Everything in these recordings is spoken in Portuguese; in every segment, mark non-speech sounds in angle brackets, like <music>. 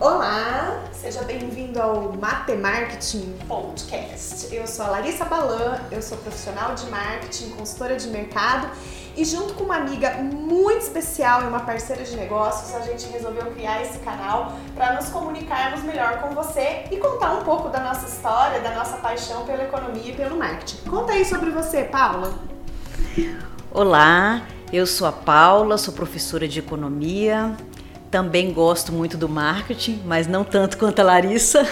Olá, seja bem-vindo ao Matemarketing Podcast. Eu sou a Larissa Balan, eu sou profissional de marketing, consultora de mercado e junto com uma amiga muito especial e uma parceira de negócios, a gente resolveu criar esse canal para nos comunicarmos melhor com você e contar um pouco da nossa história, da nossa paixão pela economia e pelo marketing. Conta aí sobre você, Paula. Olá, eu sou a Paula, sou professora de economia, também gosto muito do marketing, mas não tanto quanto a Larissa.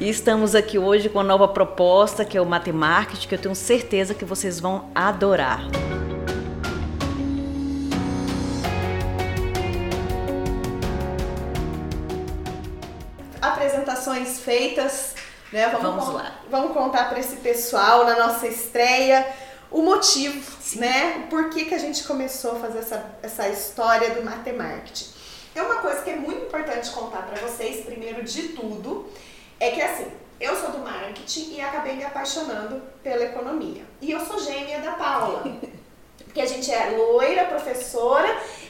E estamos aqui hoje com a nova proposta, que é o Matemarketing, que eu tenho certeza que vocês vão adorar. Apresentações feitas, né? Vamos con- lá. Vamos contar para esse pessoal na nossa estreia o motivo, né? Por que, que a gente começou a fazer essa, essa história do Matemarketing. É uma coisa que é muito importante contar para vocês, primeiro de tudo, é que assim, eu sou do marketing e acabei me apaixonando pela economia. E eu sou gêmea da Paula. <laughs> Porque a gente é loira, professora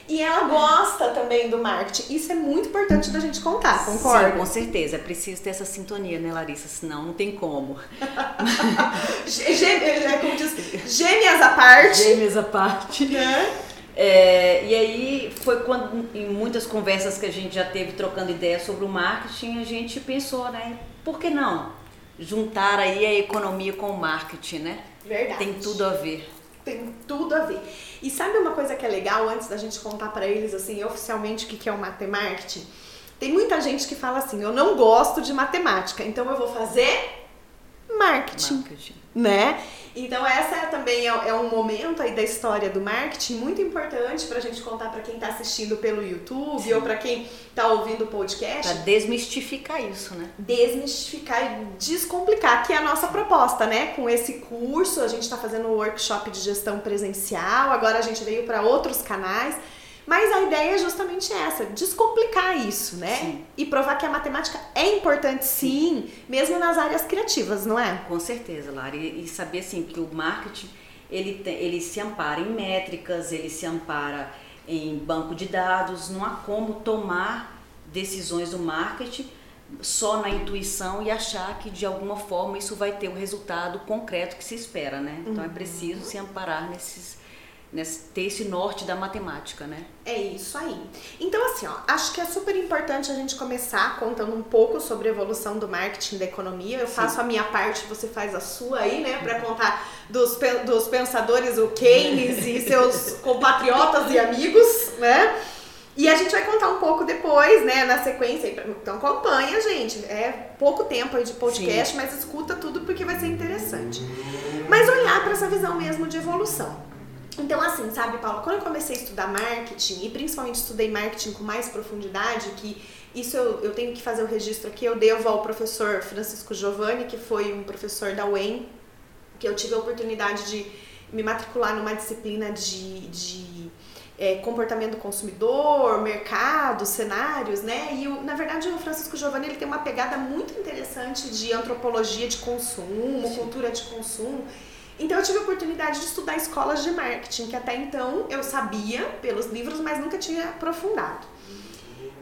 e ela gosta também do marketing. Isso é muito importante da gente contar, concorda? Sim, com certeza. É preciso ter essa sintonia, né, Larissa? Senão não tem <laughs> como. Diz, gêmeas à parte. Gêmeas à parte. Né? É, e aí foi quando, em muitas conversas que a gente já teve trocando ideias sobre o marketing, a gente pensou, né? Por que não juntar aí a economia com o marketing, né? Verdade. Tem tudo a ver. Tem tudo a ver. E sabe uma coisa que é legal antes da gente contar pra eles assim oficialmente o que que é o matemarketing? Tem muita gente que fala assim: "Eu não gosto de matemática, então eu vou fazer marketing". Marketing. né? Então essa também é, é um momento aí da história do marketing muito importante pra gente contar pra quem tá assistindo pelo YouTube ou pra quem tá ouvindo o podcast. Pra desmistificar isso, né? desmistificar e descomplicar, que é a nossa proposta, né? Com esse curso, a gente está fazendo um workshop de gestão presencial, agora a gente veio para outros canais, mas a ideia é justamente essa, descomplicar isso, né? Sim. E provar que a matemática é importante sim, mesmo nas áreas criativas, não é? Com certeza, Lara. E, e saber assim que o marketing ele, tem- ele se ampara em métricas, ele se ampara em banco de dados, não há como tomar decisões do marketing só na intuição e achar que de alguma forma isso vai ter o resultado concreto que se espera, né? Então é preciso se amparar nesses, nesse, ter esse norte da matemática, né? É isso aí. Então, assim, ó, acho que é super importante a gente começar contando um pouco sobre a evolução do marketing da economia. Eu faço a minha parte, você faz a sua aí, né, Pra contar dos, dos pensadores, o Keynes e <laughs> seus compatriotas e amigos, né? E a gente vai contar um pouco depois, né, na sequência. Então acompanha, gente. É pouco tempo aí de podcast, mas escuta tudo porque vai ser interessante. Mas olhar para essa visão mesmo de evolução. Então, assim, sabe, Paulo, quando eu comecei a estudar marketing, e principalmente estudei marketing com mais profundidade, que isso eu, eu tenho que fazer o registro aqui, eu devo ao professor Francisco Giovanni, que foi um professor da UEM, que eu tive a oportunidade de me matricular numa disciplina de, de é, comportamento do consumidor, mercado, cenários, né? E o- na verdade o Francisco Giovanni ele tem uma pegada muito interessante de antropologia de consumo, cultura de consumo. Então eu tive a oportunidade de estudar escolas de marketing, que até então eu sabia pelos livros, mas nunca tinha aprofundado.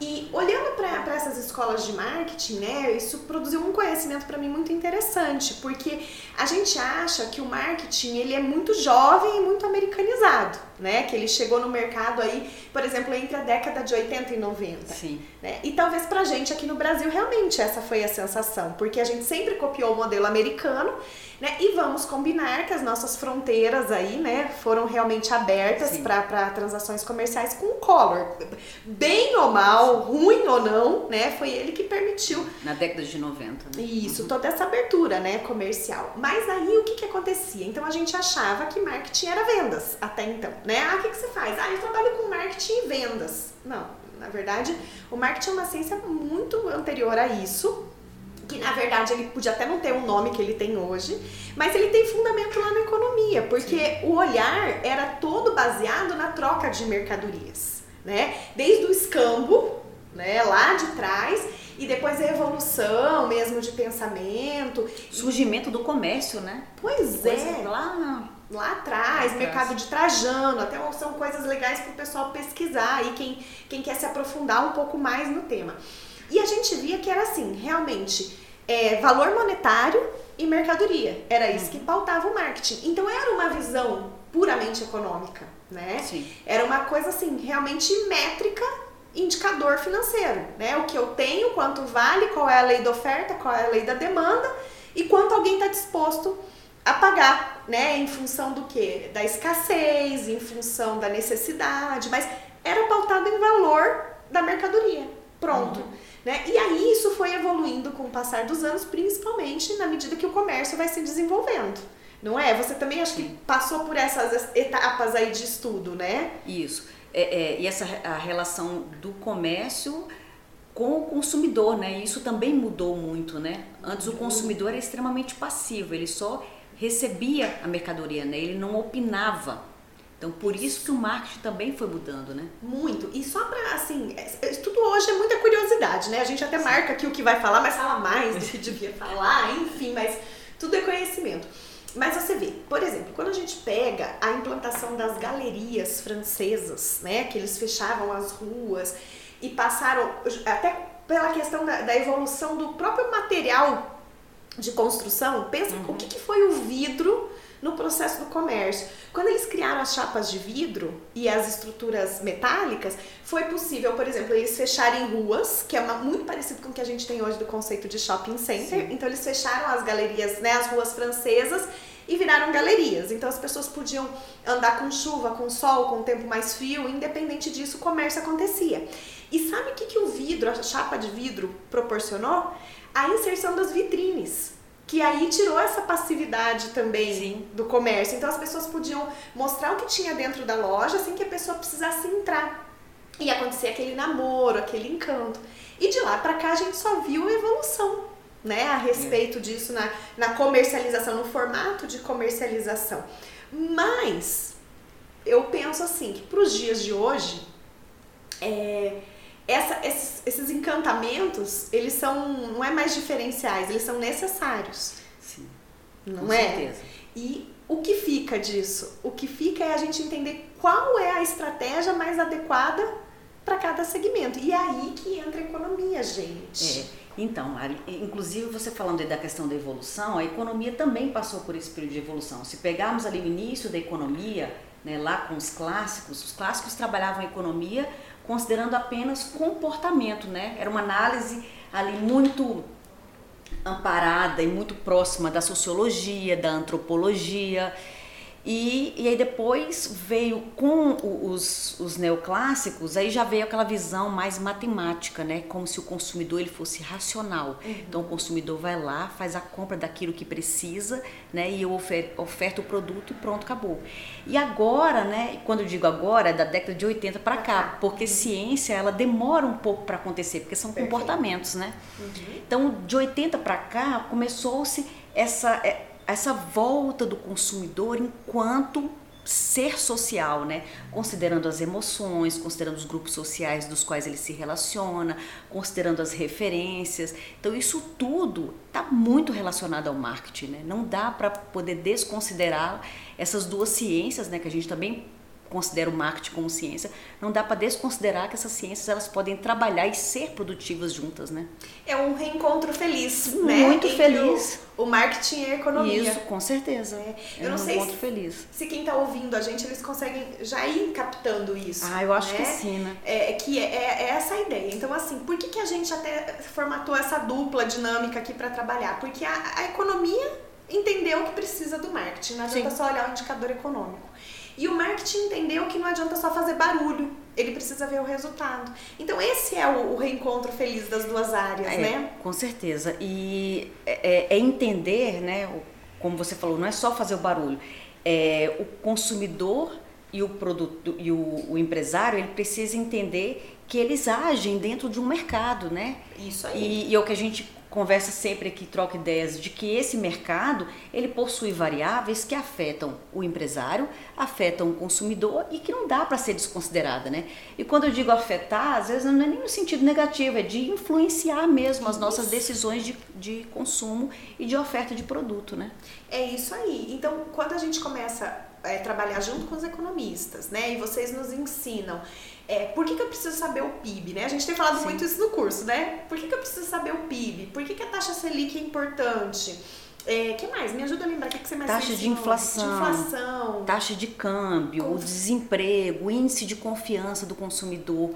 E olhando para essas escolas de marketing, né, isso produziu um conhecimento para mim muito interessante, porque a gente acha que o marketing ele é muito jovem e muito americanizado, né, que ele chegou no mercado aí, por exemplo, entre a década de 80 e 90. Sim. Né? E talvez pra gente aqui no Brasil realmente essa foi a sensação, porque a gente sempre copiou o modelo americano, né? E vamos combinar que as nossas fronteiras aí, né, foram realmente abertas para transações comerciais com o Collor. Bem ou mal, ruim ou não, né? Foi ele que permitiu Na década de 90, né? isso, toda essa abertura, né, comercial. Mas aí o que que acontecia? Então a gente achava que marketing era vendas até então, né? Ah, o que que você faz? Ah, eu trabalho com marketing e vendas. Não, na verdade, o marketing é uma ciência muito anterior a isso. Que na verdade ele podia até não ter o nome que ele tem hoje, mas ele tem fundamento lá na economia, porque o olhar era todo baseado na troca de mercadorias, né? Desde o escambo, né, lá de trás, e depois a evolução mesmo de pensamento. Surgimento do comércio, né? Pois Coisa é. Lá lá atrás, mercado de Trajano, até são coisas legais para o pessoal pesquisar e quem, quem quer se aprofundar um pouco mais no tema. E a gente via que era assim, realmente, é, valor monetário e mercadoria. Era isso que pautava o marketing. Então era uma visão puramente econômica, né? Sim. Era uma coisa assim, realmente métrica, indicador financeiro, né? O que eu tenho, quanto vale, qual é a lei da oferta, qual é a lei da demanda e quanto alguém está disposto a pagar, né? Em função do que? Da escassez, em função da necessidade, mas era pautado em valor da mercadoria. Pronto. Uhum. Né? E aí isso foi evoluindo com o passar dos anos, principalmente na medida que o comércio vai se desenvolvendo. Não é? Você também acho que passou por essas etapas aí de estudo, né? Isso. É, é, e essa a relação do comércio com o consumidor, né? Isso também mudou muito, né? Antes o consumidor era extremamente passivo, ele só recebia a mercadoria, né? Ele não opinava. Então, por isso que o marketing também foi mudando, né? Muito. E só para, assim, é, tudo hoje é muita curiosidade, né? A gente até marca aqui o que vai falar, mas fala mais do que <laughs> devia falar, enfim, mas tudo é conhecimento. Mas você vê, por exemplo, quando a gente pega a implantação das galerias francesas, né, que eles fechavam as ruas e passaram, até pela questão da, da evolução do próprio material de construção, pensa uhum. o que, que foi o vidro no processo do comércio. Quando eles criaram as chapas de vidro e as estruturas metálicas, foi possível, por exemplo, eles fecharem ruas, que é uma, muito parecido com o que a gente tem hoje do conceito de shopping center. Sim. Então eles fecharam as galerias, né, as ruas francesas e viraram galerias. Então as pessoas podiam andar com chuva, com sol, com tempo mais frio, independente disso, o comércio acontecia. E sabe o que, que o vidro, a chapa de vidro, proporcionou? A inserção das vitrines que aí tirou essa passividade também Sim. do comércio. Então as pessoas podiam mostrar o que tinha dentro da loja sem que a pessoa precisasse entrar. E acontecer aquele namoro, aquele encanto. E de lá para cá a gente só viu evolução, né, a respeito é. disso na, na comercialização, no formato de comercialização. Mas eu penso assim que para os dias de hoje é, essa, esses, esses, encantamentos, eles são, não é mais diferenciais, eles são necessários. Sim. Não com é? Certeza. E o que fica disso? O que fica é a gente entender qual é a estratégia mais adequada para cada segmento. E é aí que entra a economia, gente. É. Então, inclusive você falando da questão da evolução, a economia também passou por esse período de evolução. Se pegarmos ali o início da economia, né, lá com os clássicos, os clássicos trabalhavam a economia considerando apenas comportamento, né? Era uma análise ali muito amparada e muito próxima da sociologia, da antropologia. E, e aí depois veio com os, os neoclássicos, aí já veio aquela visão mais matemática, né? Como se o consumidor ele fosse racional. Uhum. Então o consumidor vai lá, faz a compra daquilo que precisa, né? E eu ofer, oferto o produto e pronto, acabou. E agora, né? Quando eu digo agora, é da década de 80 para cá, porque uhum. ciência ela demora um pouco para acontecer, porque são Perfeito. comportamentos, né? Uhum. Então de 80 para cá começou-se essa é, essa volta do consumidor enquanto ser social, né? Considerando as emoções, considerando os grupos sociais dos quais ele se relaciona, considerando as referências. Então isso tudo está muito relacionado ao marketing, né? Não dá para poder desconsiderar essas duas ciências, né? Que a gente também considera o marketing como ciência, não dá para desconsiderar que essas ciências elas podem trabalhar e ser produtivas juntas, né? É um reencontro feliz, né? Muito Entre feliz. O, o, marketing e a economia. Isso, com certeza. É. Eu é não um sei se, feliz. se quem está ouvindo a gente eles conseguem já ir captando isso. Ah, eu acho né? que sim, né? É, é que é, é, é, essa a ideia. Então, assim, por que, que a gente até formatou essa dupla dinâmica aqui para trabalhar? Porque a, a economia entendeu que precisa do marketing, não adianta sim. só olhar o indicador econômico. E o marketing entendeu que não adianta só fazer barulho, ele precisa ver o resultado. Então esse é o, o reencontro feliz das duas áreas, é, né? Com certeza. E é, é, entender, né, como você falou, não é só fazer o barulho. É, o consumidor e o produto e o, o empresário ele precisa entender que eles agem dentro de um mercado, né? Isso aí. E, e é o que a gente conversa sempre aqui, troca ideias de que esse mercado ele possui variáveis que afetam o empresário, afetam o consumidor e que não dá para ser desconsiderada, né? E quando eu digo afetar, às vezes não é nem no sentido negativo, é de influenciar mesmo as nossas decisões de, de consumo e de oferta de produto, né? É isso aí. Então, quando a gente começa é, trabalhar junto com os economistas, né? E vocês nos ensinam é, por que, que eu preciso saber o PIB, né? A gente tem falado Sim. muito isso no curso, né? Por que, que eu preciso saber o PIB? Por que, que a taxa Selic é importante? É, que mais? Me ajuda a lembrar o que, que você mais Taxa de inflação, de inflação, taxa de câmbio, o desemprego, o índice de confiança do consumidor.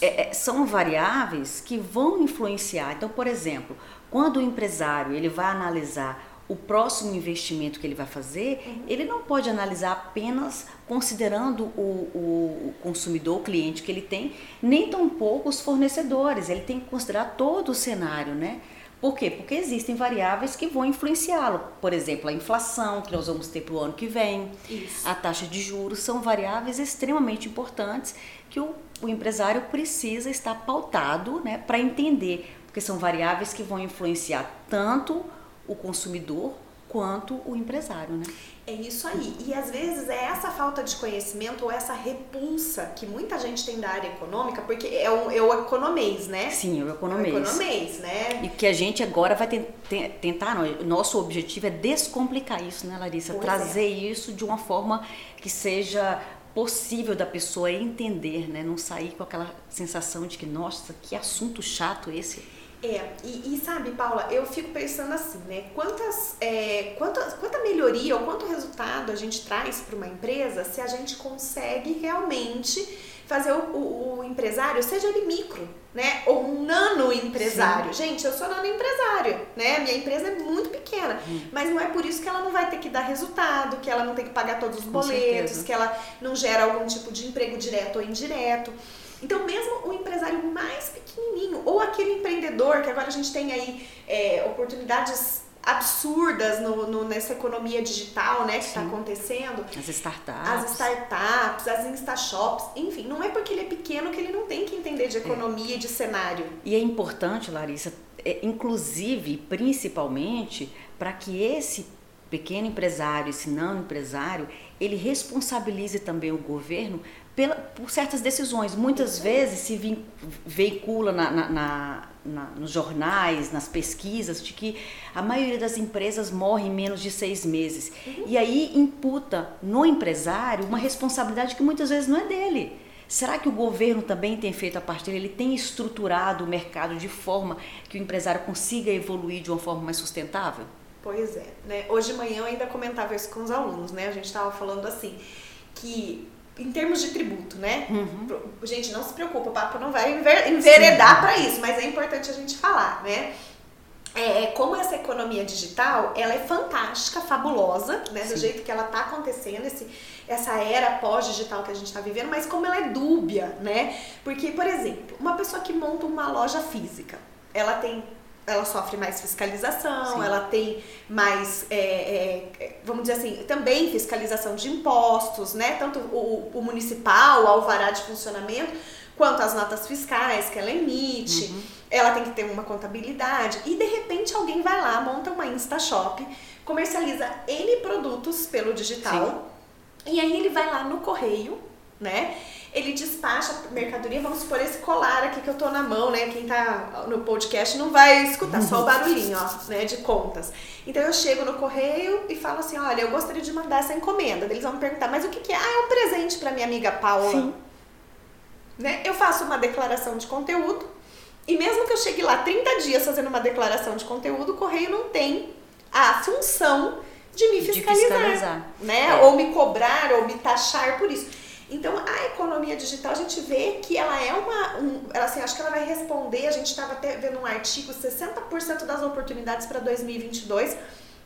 É, é, são variáveis que vão influenciar. Então, por exemplo, quando o empresário ele vai analisar o próximo investimento que ele vai fazer, uhum. ele não pode analisar apenas considerando o, o, consumidor, o cliente que ele tem, nem tampouco os fornecedores. Ele tem que considerar todo o cenário, né? Por quê? Porque existem variáveis que vão influenciá-lo. Por exemplo, a inflação, que nós vamos ter para o ano que vem, Isso. a taxa de juros, são variáveis extremamente importantes que o, o empresário precisa estar pautado né, para entender, porque são variáveis que vão influenciar tanto o consumidor quanto o empresário, né? É isso aí. E às vezes é essa falta de conhecimento ou essa repulsa que muita gente tem da área econômica, porque é o, é o economês, né? Sim, é o economês. É o economês, né? E que a gente agora vai tentar, não, nosso objetivo é descomplicar isso, né, Larissa? Pois Trazer é. isso de uma forma que seja possível da pessoa entender, né? Não sair com aquela sensação de que, nossa, que assunto chato esse. É, e, e, sabe, Paula, eu fico pensando assim, né? Quantas, é, quantas, quanta melhoria ou quanto resultado a gente traz para uma empresa se a gente consegue realmente fazer o, o, o, empresário, seja ele micro, né? Ou um nano empresário. Sim. Gente, eu sou nano empresário, né? Minha empresa é muito pequena, hum. mas não é por isso que ela não vai ter que dar resultado, que ela não tem que pagar todos os boletos, que ela não gera algum tipo de emprego direto ou indireto. Então, mesmo o empresário mais pequenininho, ou aquele empreendedor, que agora a gente tem aí é, oportunidades absurdas no, no, nessa economia digital, né, que está acontecendo. As startups. As startups, as instashops, enfim, não é porque ele é pequeno que ele não tem que entender de economia e é. de cenário. E é importante, Larissa, é, inclusive, principalmente, para que esse pequeno empresário, esse não empresário, ele responsabilize também o governo pela, por certas decisões. Muitas vezes se veicula na, na, na, na, nos jornais, nas pesquisas, de que a maioria das empresas morre em menos de seis meses. Uhum. E aí imputa no empresário uma responsabilidade que muitas vezes não é dele. Será que o governo também tem feito a parte dele? Ele tem estruturado o mercado de forma que o empresário consiga evoluir de uma forma mais sustentável? Pois é, né? Hoje de manhã eu ainda comentava isso com os alunos, né? A gente estava falando assim que em termos de tributo, né? Uhum. Gente, não se preocupa, o papo não vai enveredar para isso, mas é importante a gente falar, né? É, como essa economia digital, ela é fantástica, fabulosa, né? Do jeito que ela tá acontecendo, esse, essa era pós-digital que a gente está vivendo, mas como ela é dúbia, né? Porque, por exemplo, uma pessoa que monta uma loja física, ela tem ela sofre mais fiscalização, Sim. ela tem mais, é, é, vamos dizer assim, também fiscalização de impostos, né? Tanto o, o municipal, o alvará de funcionamento, quanto as notas fiscais que ela emite. Uhum. Ela tem que ter uma contabilidade. E de repente alguém vai lá, monta uma InstaShop, comercializa N produtos pelo digital. Sim. E aí ele vai lá no correio, né? Ele despacha mercadoria, vamos supor esse colar aqui que eu tô na mão, né? Quem tá no podcast não vai escutar só o barulhinho, ó, né, de contas. Então eu chego no correio e falo assim, olha, eu gostaria de mandar essa encomenda. Eles vão me perguntar, mas o que que é? Ah, é um presente para minha amiga Paula. Sim. Né? Eu faço uma declaração de conteúdo e mesmo que eu chegue lá 30 dias fazendo uma declaração de conteúdo, o correio não tem a função de me fiscalizar, de fiscalizar. né? É. Ou me cobrar ou me taxar por isso. Então, a economia digital, a gente vê que ela é uma. Um, assim, acho que ela vai responder. A gente estava até vendo um artigo: 60% das oportunidades para 2022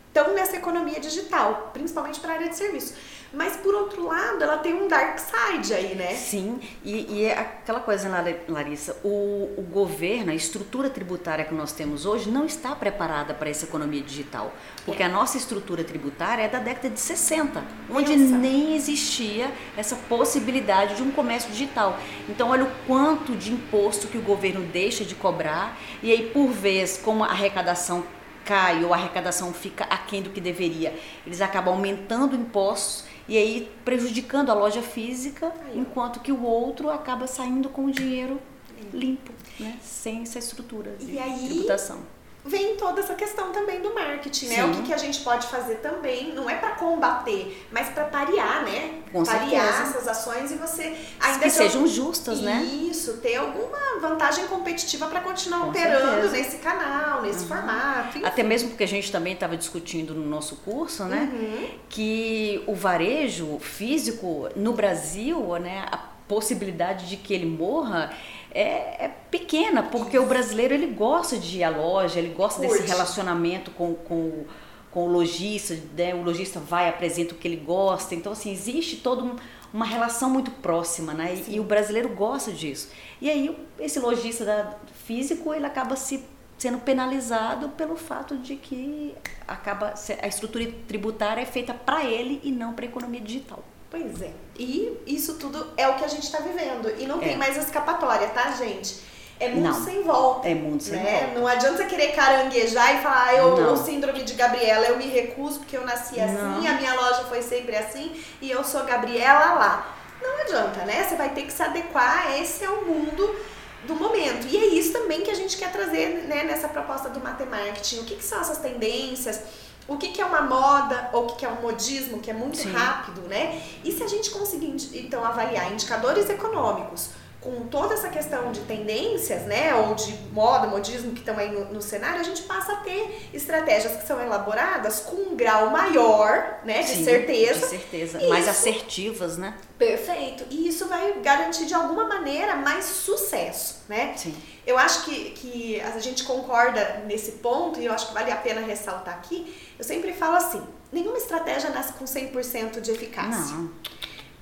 estão nessa economia digital, principalmente para a área de serviço. Mas por outro lado, ela tem um dark side aí, né? Sim, e, e é aquela coisa, Larissa, o, o governo, a estrutura tributária que nós temos hoje não está preparada para essa economia digital. Porque é. a nossa estrutura tributária é da década de 60, onde Pensa. nem existia essa possibilidade de um comércio digital. Então, olha o quanto de imposto que o governo deixa de cobrar, e aí, por vez, como a arrecadação cai ou a arrecadação fica aquém do que deveria, eles acabam aumentando impostos e aí prejudicando a loja física, aí. enquanto que o outro acaba saindo com o dinheiro limpo, né? sem essa estrutura de e aí, tributação vem toda essa questão também do marketing, né? O que, que a gente pode fazer também, não é para combater, mas para parear, né? Com parear certeza. essas ações e você ainda que sejam justas, Isso, né? Isso, ter alguma vantagem competitiva para continuar Com operando certeza. nesse canal, nesse uhum. formato. Enfim. Até mesmo porque a gente também estava discutindo no nosso curso, né? Uhum. Que o varejo físico no Brasil, né? A possibilidade de que ele morra é, é pequena, porque o brasileiro ele gosta de ir à loja, ele gosta Curte. desse relacionamento com, com, com o lojista, né? o lojista vai, apresenta o que ele gosta. Então, assim, existe toda um, uma relação muito próxima, né? E, e, o brasileiro gosta disso. E aí, esse lojista físico, ele acaba se sendo penalizado pelo fato de que acaba a estrutura tributária é feita para ele e não para a economia digital. Pois é. E isso tudo é o que a gente está vivendo. E não é. tem mais escapatória, tá, gente? É mundo não. sem volta. É mundo sem né? volta. Não adianta querer caranguejar e falar, ah, eu, o síndrome de Gabriela, eu me recuso porque eu nasci assim, não. a minha loja foi sempre assim e eu sou Gabriela lá. Não adianta, né? Você vai ter que se adequar, esse é o mundo do momento. E é isso também que a gente quer trazer né, nessa proposta do Matemarketing. O que, que são essas tendências? O que, que é uma moda ou o que, que é um modismo, que é muito Sim. rápido, né? E se a gente conseguir, então, avaliar indicadores econômicos com toda essa questão de tendências, né, ou de moda, modismo que estão aí no, no, cenário, a gente passa a ter estratégias que são elaboradas com um grau maior, né, de Sim, certeza. De certeza, mais isso, assertivas, né? Perfeito. E isso vai garantir de alguma maneira mais sucesso, né? Sim. Eu acho que, que a gente concorda nesse ponto e eu acho que vale a pena ressaltar aqui. Eu sempre falo assim, nenhuma estratégia nasce com 100% de eficácia. Não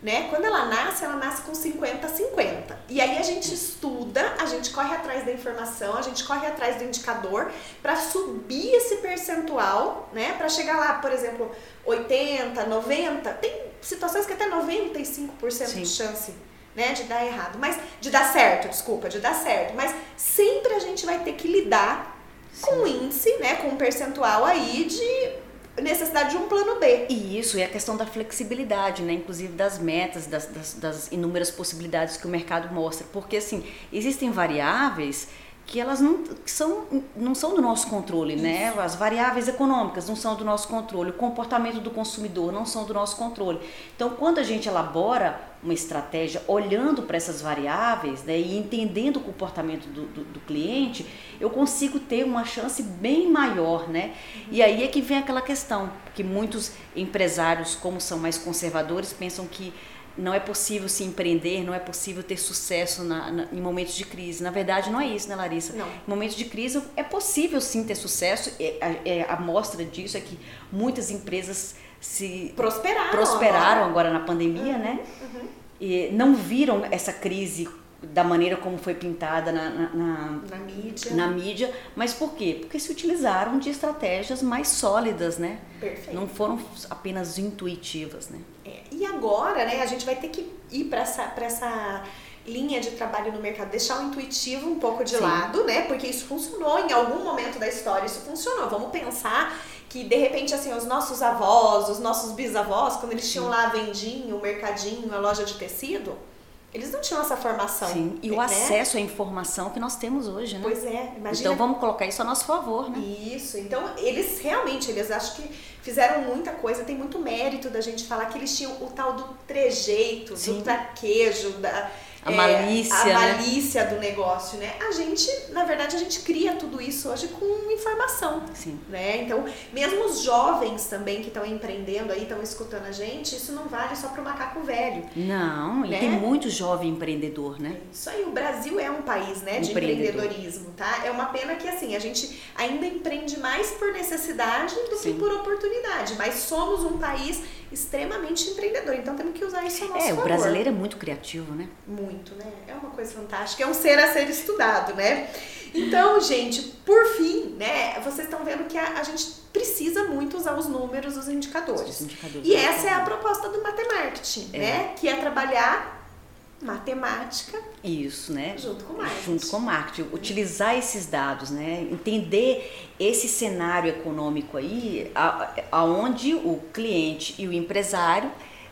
né? Quando ela nasce, ela nasce com 50-50. E aí a gente estuda, a gente corre atrás da informação, a gente corre atrás do indicador para subir esse percentual, né? Para chegar lá, por exemplo, 80, 90, tem situações que até 95% Sim. de chance né, de dar errado, mas de dar certo, desculpa, de dar certo, mas sempre a gente vai ter que lidar Sim. com um índice, né, com um percentual aí de necessidade de um plano B. E isso, e a questão da flexibilidade, né? Inclusive das metas, das, das, das inúmeras possibilidades que o mercado mostra. Porque, assim, existem variáveis que elas não que são, não são do nosso controle, né? As variáveis econômicas não são do nosso controle, o comportamento do consumidor não são do nosso controle. Então, quando a gente elabora uma estratégia olhando para essas variáveis né, e entendendo o comportamento do, do, do, cliente, eu consigo ter uma chance bem maior, né? E aí é que vem aquela questão que muitos empresários, como são mais conservadores, pensam que não é possível se empreender, não é possível ter sucesso na, na, em momentos de crise. Na verdade, não é isso, né, Larissa? Não. Em momentos de crise é possível sim ter sucesso. É, é, a mostra disso é que muitas empresas se prosperaram, prosperaram agora. agora na pandemia, né? uhum, né? Uhum. E não viram essa crise da maneira como foi pintada na, na, na, na, mídia. na mídia. Mas por quê? Porque se utilizaram de estratégias mais sólidas, né? Perfeito. Não foram apenas intuitivas, né? É, e agora, né, a gente vai ter que ir para essa, pra essa linha de trabalho no mercado, deixar o intuitivo um pouco de Sim. lado, né? Porque isso funcionou em algum momento da história, isso funcionou. Vamos pensar que de repente assim os nossos avós, os nossos bisavós, quando eles tinham lá a vendinho, o mercadinho, a loja de tecido, eles não tinham essa formação. Sim, e o né? acesso à informação que nós temos hoje, né? Pois é, imagina. Então vamos colocar isso a nosso favor, né? Isso, então eles realmente, eles acho que fizeram muita coisa, tem muito mérito da gente falar que eles tinham o tal do trejeito, Sim. do traquejo, da a malícia, é, a malícia né? do negócio, né? A gente, na verdade, a gente cria tudo isso hoje com informação, Sim. né? Então, mesmo os jovens também que estão empreendendo aí, estão escutando a gente, isso não vale só para o macaco velho. Não, né? e tem muito jovem empreendedor, né? Isso aí, o Brasil é um país, né, de empreendedorismo, tá? É uma pena que assim, a gente ainda empreende mais por necessidade do Sim. que por oportunidade, mas somos um país extremamente empreendedor. Então temos que usar isso a nosso É, favor. o brasileiro é muito criativo, né? Muito, né? É uma coisa fantástica, é um ser a ser estudado, né? Então, gente, por fim, né, vocês estão vendo que a, a gente precisa muito usar os números, os indicadores. Os indicadores. E essa é a proposta do Matemarketing, É. né? Que é trabalhar matemática Isso, né? junto com marketing. Junto com o marketing. Utilizar esses dados, né? Entender esse cenário econômico aí, aonde o cliente e o empresário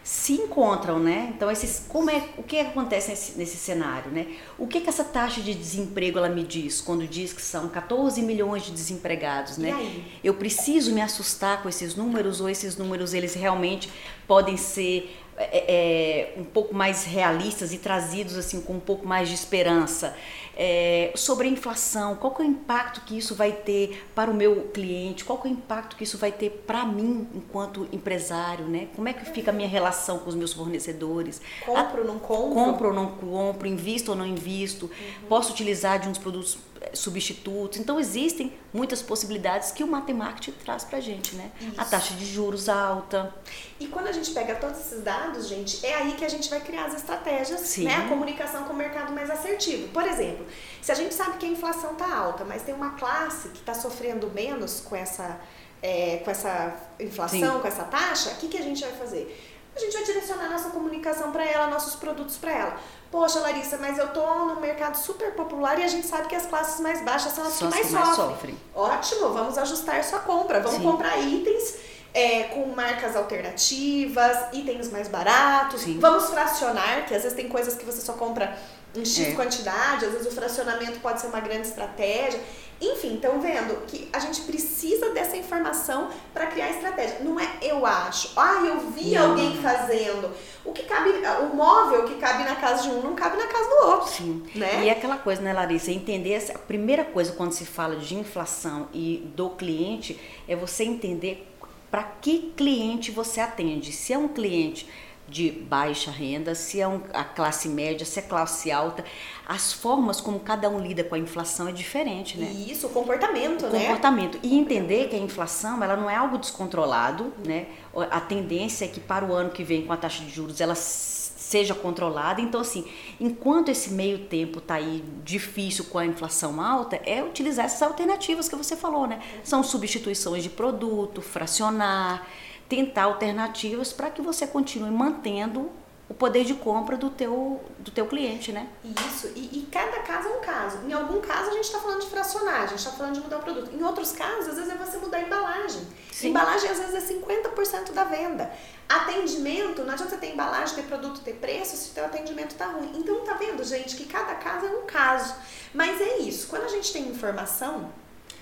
se encontram, né? Então, esses, como é, o que acontece nesse, nesse cenário, né? O que que essa taxa de desemprego ela me diz quando diz que são 14 milhões de desempregados, né? Eu preciso me assustar com esses números ou esses números eles realmente podem ser é, é, um pouco mais realistas e trazidos assim com um pouco mais de esperança É, sobre a inflação qual é o impacto que isso vai ter para o meu cliente? Qual é o impacto que isso vai ter para mim enquanto empresário né? Como é que fica a minha relação com os meus fornecedores? Compro, não compro? compro ou não compro, invisto ou não invisto, posso utilizar de uns produtos substitutos. Então existem muitas possibilidades que o matemática traz pra gente, né? A Isso. taxa de juros alta. E quando a gente pega todos esses dados, gente, é aí que a gente vai criar as estratégias, Sim. né? A comunicação com o mercado mais assertivo. Por exemplo, se a gente sabe que a inflação está alta, mas tem uma classe que está sofrendo menos com essa, é, com essa inflação, Sim. com essa taxa, o que, que a gente vai fazer? A gente vai direcionar nossa comunicação para ela, nossos produtos para ela. Poxa, Larissa, mas eu tô num mercado super popular e a gente sabe que as classes mais baixas são as São que mais, que mais sofrem. sofrem. Ótimo, vamos ajustar sua compra. Vamos Sim. comprar itens é, com marcas alternativas, itens mais baratos. Sim. Vamos fracionar, que às vezes tem coisas que você só compra em X É. quantidade, às vezes o fracionamento pode ser uma grande estratégia. Enfim, estão vendo que a gente precisa dessa informação para criar estratégia. Não é eu acho, ah, eu vi Não. alguém fazendo. O que cabe, o móvel que cabe na casa de um não cabe na casa do outro. Sim. Né? E é aquela coisa, né, Larissa? Entender essa, a primeira coisa quando se fala de inflação e do cliente é você entender para que cliente você atende. Se é um cliente de baixa renda, se é um, a classe média, se é classe alta, as formas como cada um lida com a inflação é diferente, né? Isso, o comportamento, né? comportamento e entender que a inflação ela não é algo descontrolado, né? A tendência é que para o ano que vem com a taxa de juros ela seja controlada. Então assim, enquanto esse meio tempo tá aí difícil com a inflação alta, é utilizar essas alternativas que você falou, né? São substituições de produto, fracionar, tentar alternativas para que você continue mantendo o poder de compra do teu do teu cliente, né? Isso, e, e cada caso é um caso. Em algum caso a gente está falando de fracionar, a gente está falando de mudar o produto. Em outros casos, às vezes é você mudar a embalagem. Sim. Embalagem às vezes é 50% da venda. Atendimento, não adianta ter embalagem, ter produto, ter preço, se o teu atendimento tá ruim. Então tá vendo, gente, que cada caso é um caso. Mas é isso, quando a gente tem informação,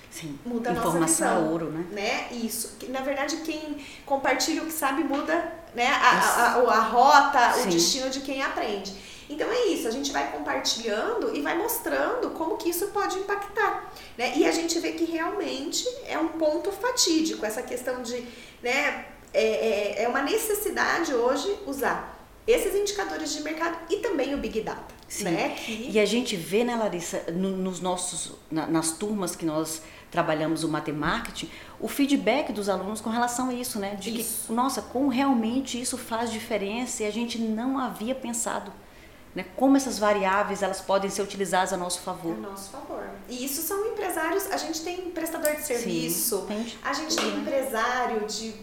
Sim. muda a nossa Informação visão. é ouro, né? né? Isso. Na verdade, quem compartilha o que sabe muda né? a, a, a, a rota, Sim. o destino de quem aprende. Então é isso, a gente vai compartilhando e vai mostrando como que isso pode impactar. Né? E a gente vê que realmente é um ponto fatídico, essa questão de. Né, é, é, é uma necessidade hoje usar esses indicadores de mercado e também o Big Data. Sim. Né? Que, E a gente vê, né, Larissa, no- nos nossos, na- nas turmas que nós trabalhamos o matemarketing, o feedback dos alunos com relação a isso, né? De Isso. que, nossa, como realmente isso faz diferença e a gente não havia pensado, né? Como essas variáveis elas podem ser utilizadas a nosso a favor. nosso favor. E isso são empresários, a gente tem prestador de serviço, Sim, A gente tem empresário de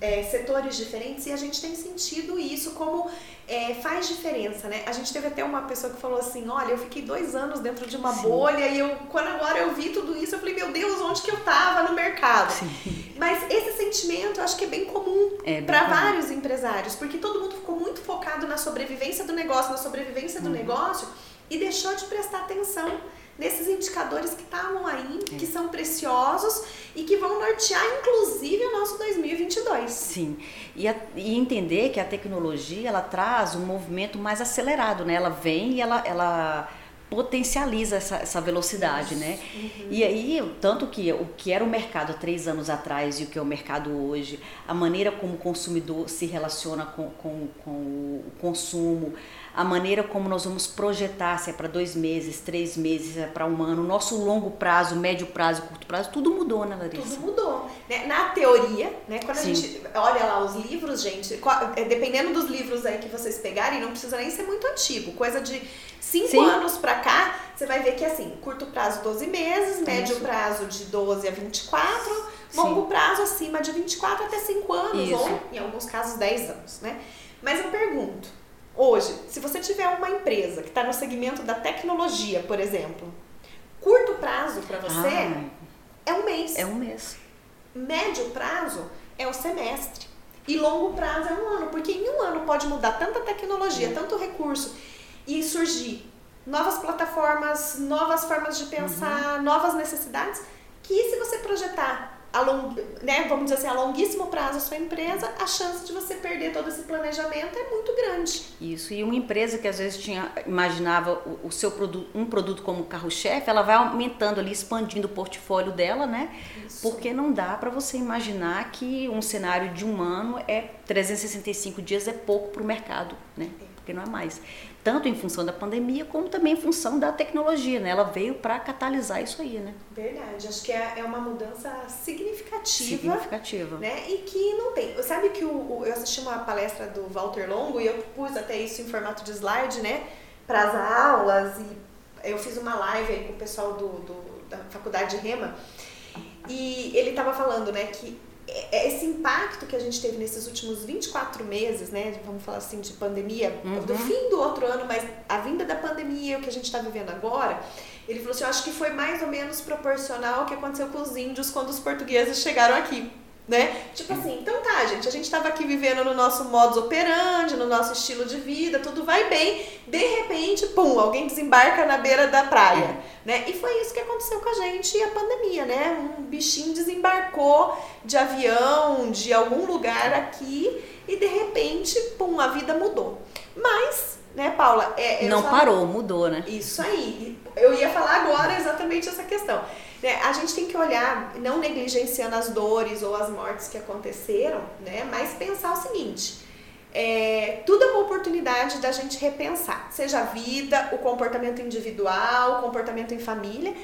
é, setores diferentes e a gente tem sentido isso como é, faz diferença, né? A gente teve até uma pessoa que falou assim, olha, eu fiquei dois anos dentro de uma Sim. bolha e eu, quando agora eu vi tudo isso, eu falei, meu Deus, onde que eu tava no mercado? Sim. Mas esse sentimento eu acho que é bem comum É, para vários empresários, porque todo mundo ficou muito focado na sobrevivência do negócio, na sobrevivência Uhum. do negócio e deixou de prestar atenção nesses indicadores que estavam aí, É. que são preciosos e que vão nortear inclusive o nosso 2022. Sim, e, a- e entender que a tecnologia ela traz um movimento mais acelerado, né? Ela vem e ela, ela potencializa essa, essa velocidade, né? Uhum. E aí, tanto que o que era o mercado há três anos atrás e o que é o mercado hoje, a maneira como o consumidor se relaciona com, com, com o consumo, a maneira como nós vamos projetar, se é para dois meses, três meses, se é para um ano, nosso longo prazo, médio prazo, curto prazo, tudo mudou, né, Larissa? Tudo mudou. Né? Na teoria, né, quando Sim. a gente olha lá os livros, gente, é, dependendo dos livros aí que vocês pegarem, não precisa nem ser muito antigo, coisa de cinco Sim. anos para cá, você vai ver que assim, curto prazo 12 meses, médio Isso. prazo de 12 a 24, longo Sim. prazo acima de 24 até 5 anos, Isso. ou em alguns casos 10 anos, né? Mas eu pergunto, Hoje, se você tiver uma empresa que está no segmento da tecnologia, por exemplo, curto prazo para você ah, é um mês. É um mês. Médio prazo é o semestre. E longo prazo é um ano, porque em um ano pode mudar tanta tecnologia, tanto recurso e surgir novas plataformas, novas formas de pensar, uhum. novas necessidades, que se você projetar a long, né, vamos dizer assim, a longuíssimo prazo a sua empresa, a chance de você perder todo esse planejamento é muito grande. Isso, e uma empresa que às vezes tinha imaginava o, o seu produto, um produto como carro-chefe, ela vai aumentando ali, expandindo o portfólio dela, né? Isso. Porque não dá para você imaginar que um cenário de um ano é 365 dias é pouco para o mercado, né? É. Porque não é mais tanto em função da pandemia como também em função da tecnologia, né? Ela veio para catalisar isso aí, né? Verdade, acho que é, é uma mudança significativa. Significativa. Né? E que não tem. Sabe que o, o, eu assisti uma palestra do Walter Longo e eu pus até isso em formato de slide, né? Para as aulas e eu fiz uma live aí com o pessoal do, do da faculdade de Rema e ele estava falando, né, que esse impacto que a gente teve nesses últimos 24 meses, né, vamos falar assim, de pandemia, uhum. do fim do outro ano, mas a vinda da pandemia, o que a gente está vivendo agora, ele falou assim, eu acho que foi mais ou menos proporcional ao que aconteceu com os índios quando os portugueses chegaram aqui né? Tipo assim, então tá, gente, a gente tava aqui vivendo no nosso modus operandi, no nosso estilo de vida, tudo vai bem, de repente, pum, alguém desembarca na beira da praia, né? E foi isso que aconteceu com a gente e a pandemia, né? Um bichinho desembarcou de avião, de algum lugar aqui e de repente, pum, a vida mudou. Mas, né, Paula? É, é Não parou, mudou, né? Isso aí. Eu ia falar agora exatamente essa questão. Né? A gente tem que olhar, não negligenciando as dores ou as mortes que aconteceram, né? mas pensar o seguinte: é, tudo é uma oportunidade da gente repensar, seja a vida, o comportamento individual, o comportamento em família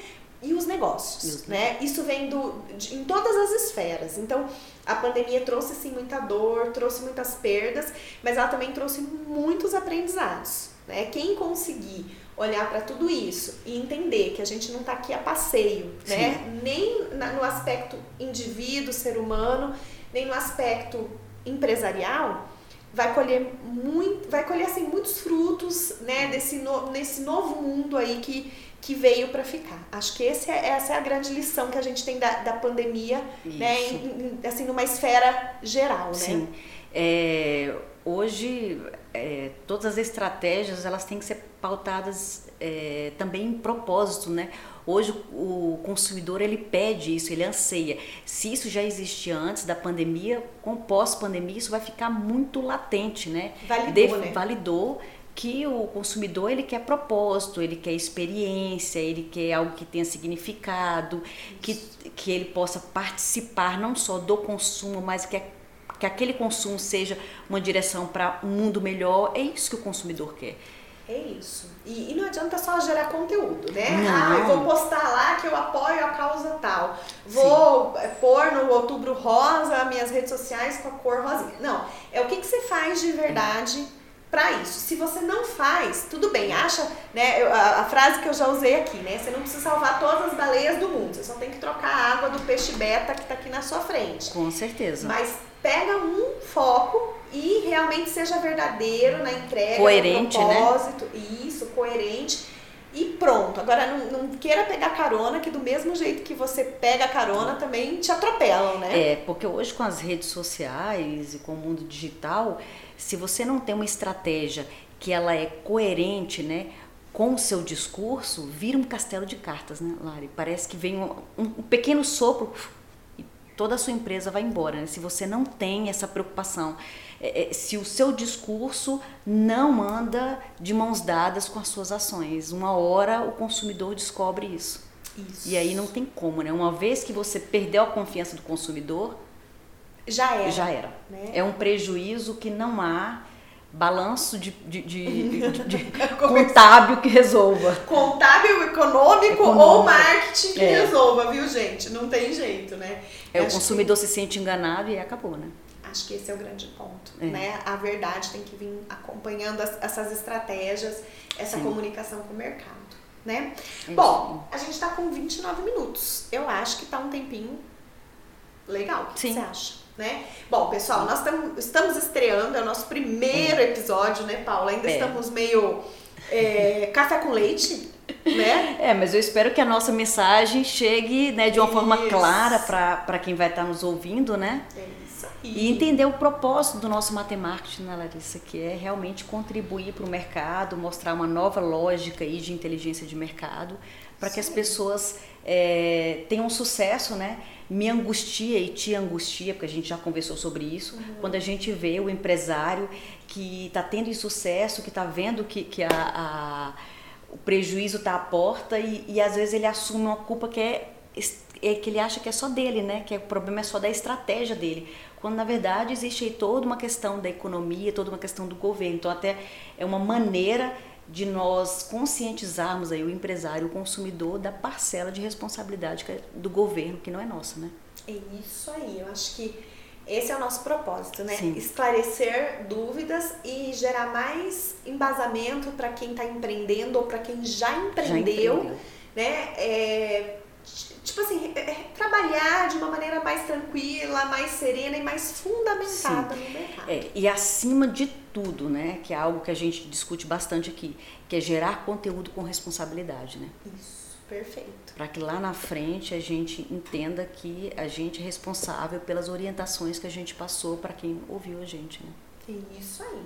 e os negócios, né? Isso vem do, de, em todas as esferas. Então, a pandemia trouxe sim muita dor, trouxe muitas perdas, mas ela também trouxe muitos aprendizados, né? Quem conseguir olhar para tudo isso e entender que a gente não está aqui a passeio, Sim. né? Nem na, no aspecto indivíduo, ser humano, nem no aspecto empresarial, vai colher muito, vai colher assim muitos frutos, né? Desse no, nesse novo mundo aí que que veio para ficar. Acho que esse é, essa é a grande lição que a gente tem da, da pandemia, Isso. né? Em, em, assim numa esfera geral, né? Sim. É, hoje é, todas as estratégias elas têm que ser pautadas é, também em propósito, né? Hoje o consumidor ele pede isso, ele anseia. Se isso já existia antes da pandemia, com pós-pandemia isso vai ficar muito latente, né? Validou, De, né? Validou que o consumidor ele quer propósito, ele quer experiência, ele quer algo que tenha significado, que, que ele possa participar não só do consumo, mas que que aquele consumo seja uma direção para um mundo melhor. É isso que o consumidor quer. É isso. E, e, não adianta só gerar conteúdo, né? Não. Ah, eu vou postar lá que eu apoio a causa tal. Vou Sim. pôr no outubro rosa minhas redes sociais com a cor rosinha. Não. É o que, que você faz de verdade para isso. Se você não faz, tudo bem, acha, né? A, a, frase que eu já usei aqui, né? Você não precisa salvar todas as baleias do mundo. Você só tem que trocar a água do peixe beta que tá aqui na sua frente. Com certeza. Mas pega um foco e realmente seja verdadeiro na entrega, coerente, no né? propósito, né? isso, coerente e pronto. Agora não, não, queira pegar carona, que do mesmo jeito que você pega carona também te atropelam, né? É, porque hoje com as redes sociais e com o mundo digital, se você não tem uma estratégia que ela é coerente, né? Com o seu discurso, vira um castelo de cartas, né, Lari? Parece que vem um, um pequeno sopro toda a sua empresa vai embora. Né? Se você não tem essa preocupação, é, é, se o seu discurso não anda de mãos dadas com as suas ações, uma hora o consumidor descobre isso. isso. E aí não tem como, né? Uma vez que você perdeu a confiança do consumidor, já era. Já era. Né? É um prejuízo que não há balanço de, de, de, <laughs> de contábil que resolva. Contábil, econômico, econômico. ou marketing que é. resolva, viu, gente? Não tem jeito, né? É, o consumidor que... se sente enganado e acabou, né? Acho que esse é o grande ponto, é. né? A verdade tem que vir acompanhando as, essas estratégias, essa Sim. comunicação com o mercado, né? É Bom, a gente está com 29 minutos. Eu acho que tá um tempinho legal. O que Sim. você acha? Né? Bom, pessoal, nós estamos estreando, é o nosso primeiro episódio, né, Paula? Ainda é. estamos meio é, café com leite, né? <laughs> É, mas eu espero que a nossa mensagem chegue né, de uma isso. forma clara para quem vai estar nos ouvindo, né? É. E... e entender o propósito do nosso matemática, né, Larissa? Que é realmente contribuir para o mercado, mostrar uma nova lógica aí de inteligência de mercado, para que as pessoas é, tenham sucesso, né? me angustia e te angustia, porque a gente já conversou sobre isso, uhum. quando a gente vê o empresário que está tendo sucesso, que está vendo que, que a, a, o prejuízo está à porta e, e às vezes ele assume uma culpa que é, é, que ele acha que é só dele, né? Que o problema é só da estratégia dele. Quando na verdade existe aí toda uma questão da economia, toda uma questão do governo. Então até é uma maneira de nós conscientizarmos aí o empresário, o consumidor da parcela de responsabilidade é do governo que não é nossa, né? É isso aí, eu acho que esse é o nosso propósito, né? Sim. Esclarecer dúvidas e gerar mais embasamento para quem está empreendendo ou para quem já empreendeu, já empreendeu. né? É, tipo assim, é, é, trabalhar de uma maneira mais tranquila, mais serena e mais fundamentada Sim. no mercado. É, e acima de tudo, né, que é algo que a gente discute bastante aqui, que é gerar conteúdo com responsabilidade, né? Isso, perfeito. Para que lá na frente a gente entenda que a gente é responsável pelas orientações que a gente passou para quem ouviu a gente, né? Isso aí.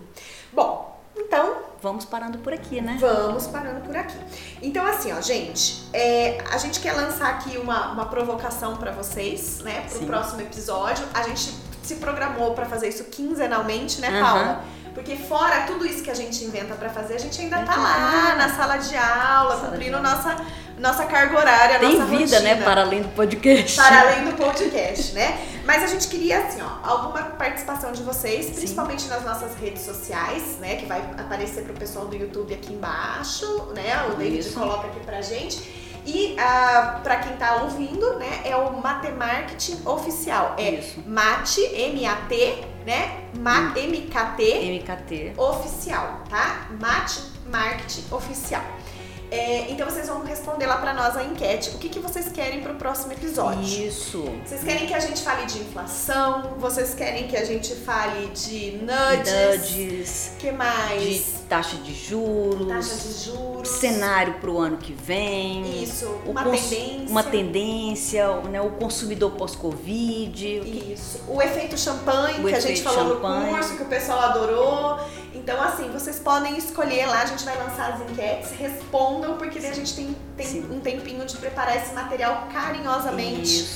Bom, então, vamos parando por aqui, né? Vamos parando por aqui. Então, assim, ó, gente, é, a gente quer lançar aqui uma, uma provocação para vocês, né, pro Sim. próximo episódio. A gente se programou para fazer isso quinzenalmente, né, Paula? Uhum. Porque fora tudo isso que a gente inventa para fazer, a gente ainda tá lá na sala de aula, sala cumprindo de nossa nossa carga horária, Tem nossa vida, né, rotina. né, para além do podcast. Para além do podcast, né? <laughs> Mas a gente queria assim, ó, alguma participação de vocês, principalmente Sim. nas nossas redes sociais, né, que vai aparecer pro pessoal do YouTube aqui embaixo, né? O David Isso. coloca aqui pra gente. E ah, para quem tá ouvindo, né, é o Matemarketing Oficial. É Isso. Mate, M-A-T, né? Ma hum. M-K-T. MKT. Oficial, tá? Mate Marketing Oficial. É, então vocês vão responder lá para nós a enquete. O que, que vocês querem para o próximo episódio? Isso. Vocês querem que a gente fale de inflação? Vocês querem que a gente fale de nudges? Nudges. que mais? De taxa de juros. Taxa de juros. Cenário para o ano que vem. Isso. Uma tendência. Uma tendência, né? O consumidor pós-Covid. Isso. O efeito champanhe, o que a gente falou champanhe. no curso, que o pessoal adorou. Então, assim, vocês podem escolher lá, a gente vai lançar as enquetes, respondam, porque daí a gente tem, tem um tempinho de preparar esse material carinhosamente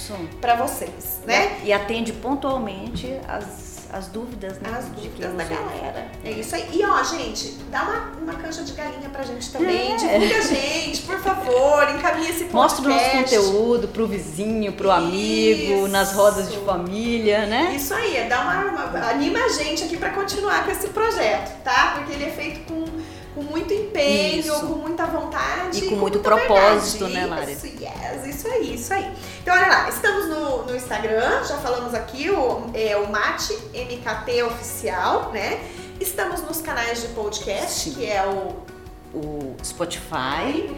para vocês, né? E atende pontualmente as as dúvidas, né? As dúvidas da galera. É isso aí. E ó, gente, dá uma, uma canja de galinha pra gente também. É. Divulga a gente, por favor, encaminha esse podcast. Mostra o nosso conteúdo pro vizinho, pro amigo, isso. nas rodas de família, né? Isso aí, dá uma, uma, anima a gente aqui pra continuar com esse projeto, tá? Porque ele é feito com com muito empenho, isso. com muita vontade. E com, muito propósito, verdade. né, Lara? Isso, yes, isso aí, isso aí. Então, olha lá, estamos no, no Instagram, já falamos aqui, o, é, o Mate MKT Oficial, né? Estamos nos canais de podcast, Sim. que é o o Spotify,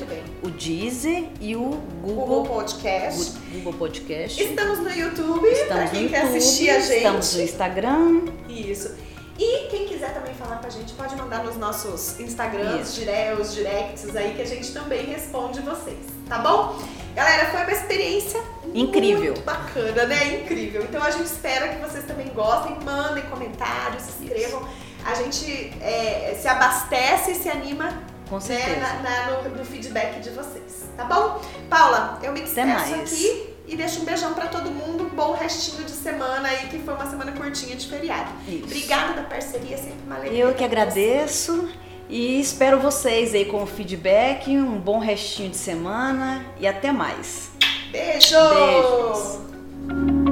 o Deezer e o Google, Google Podcast. Google Podcast. Estamos no YouTube, estamos pra quem quer assistir a gente. Estamos no Instagram. Isso. E quem quiser também falar com a gente, pode mandar nos nossos Instagrams, dire os directs aí, que a gente também responde vocês, tá bom? Galera, foi uma experiência incrível. Muito bacana, né? Incrível. Então a gente espera que vocês também gostem, mandem comentários, se inscrevam. Isso. A gente é, se abastece e se anima com né, certeza. Né, na, na, no, no, feedback de vocês, tá bom? Paula, eu me despeço aqui E deixo um beijão para todo mundo. Bom restinho de semana aí, que foi uma semana curtinha de feriado. Isso. Obrigada da parceria, sempre uma alegria. Eu que agradeço. Você. E espero vocês aí com o feedback, um bom restinho de semana e até mais. Beijo! Beijos!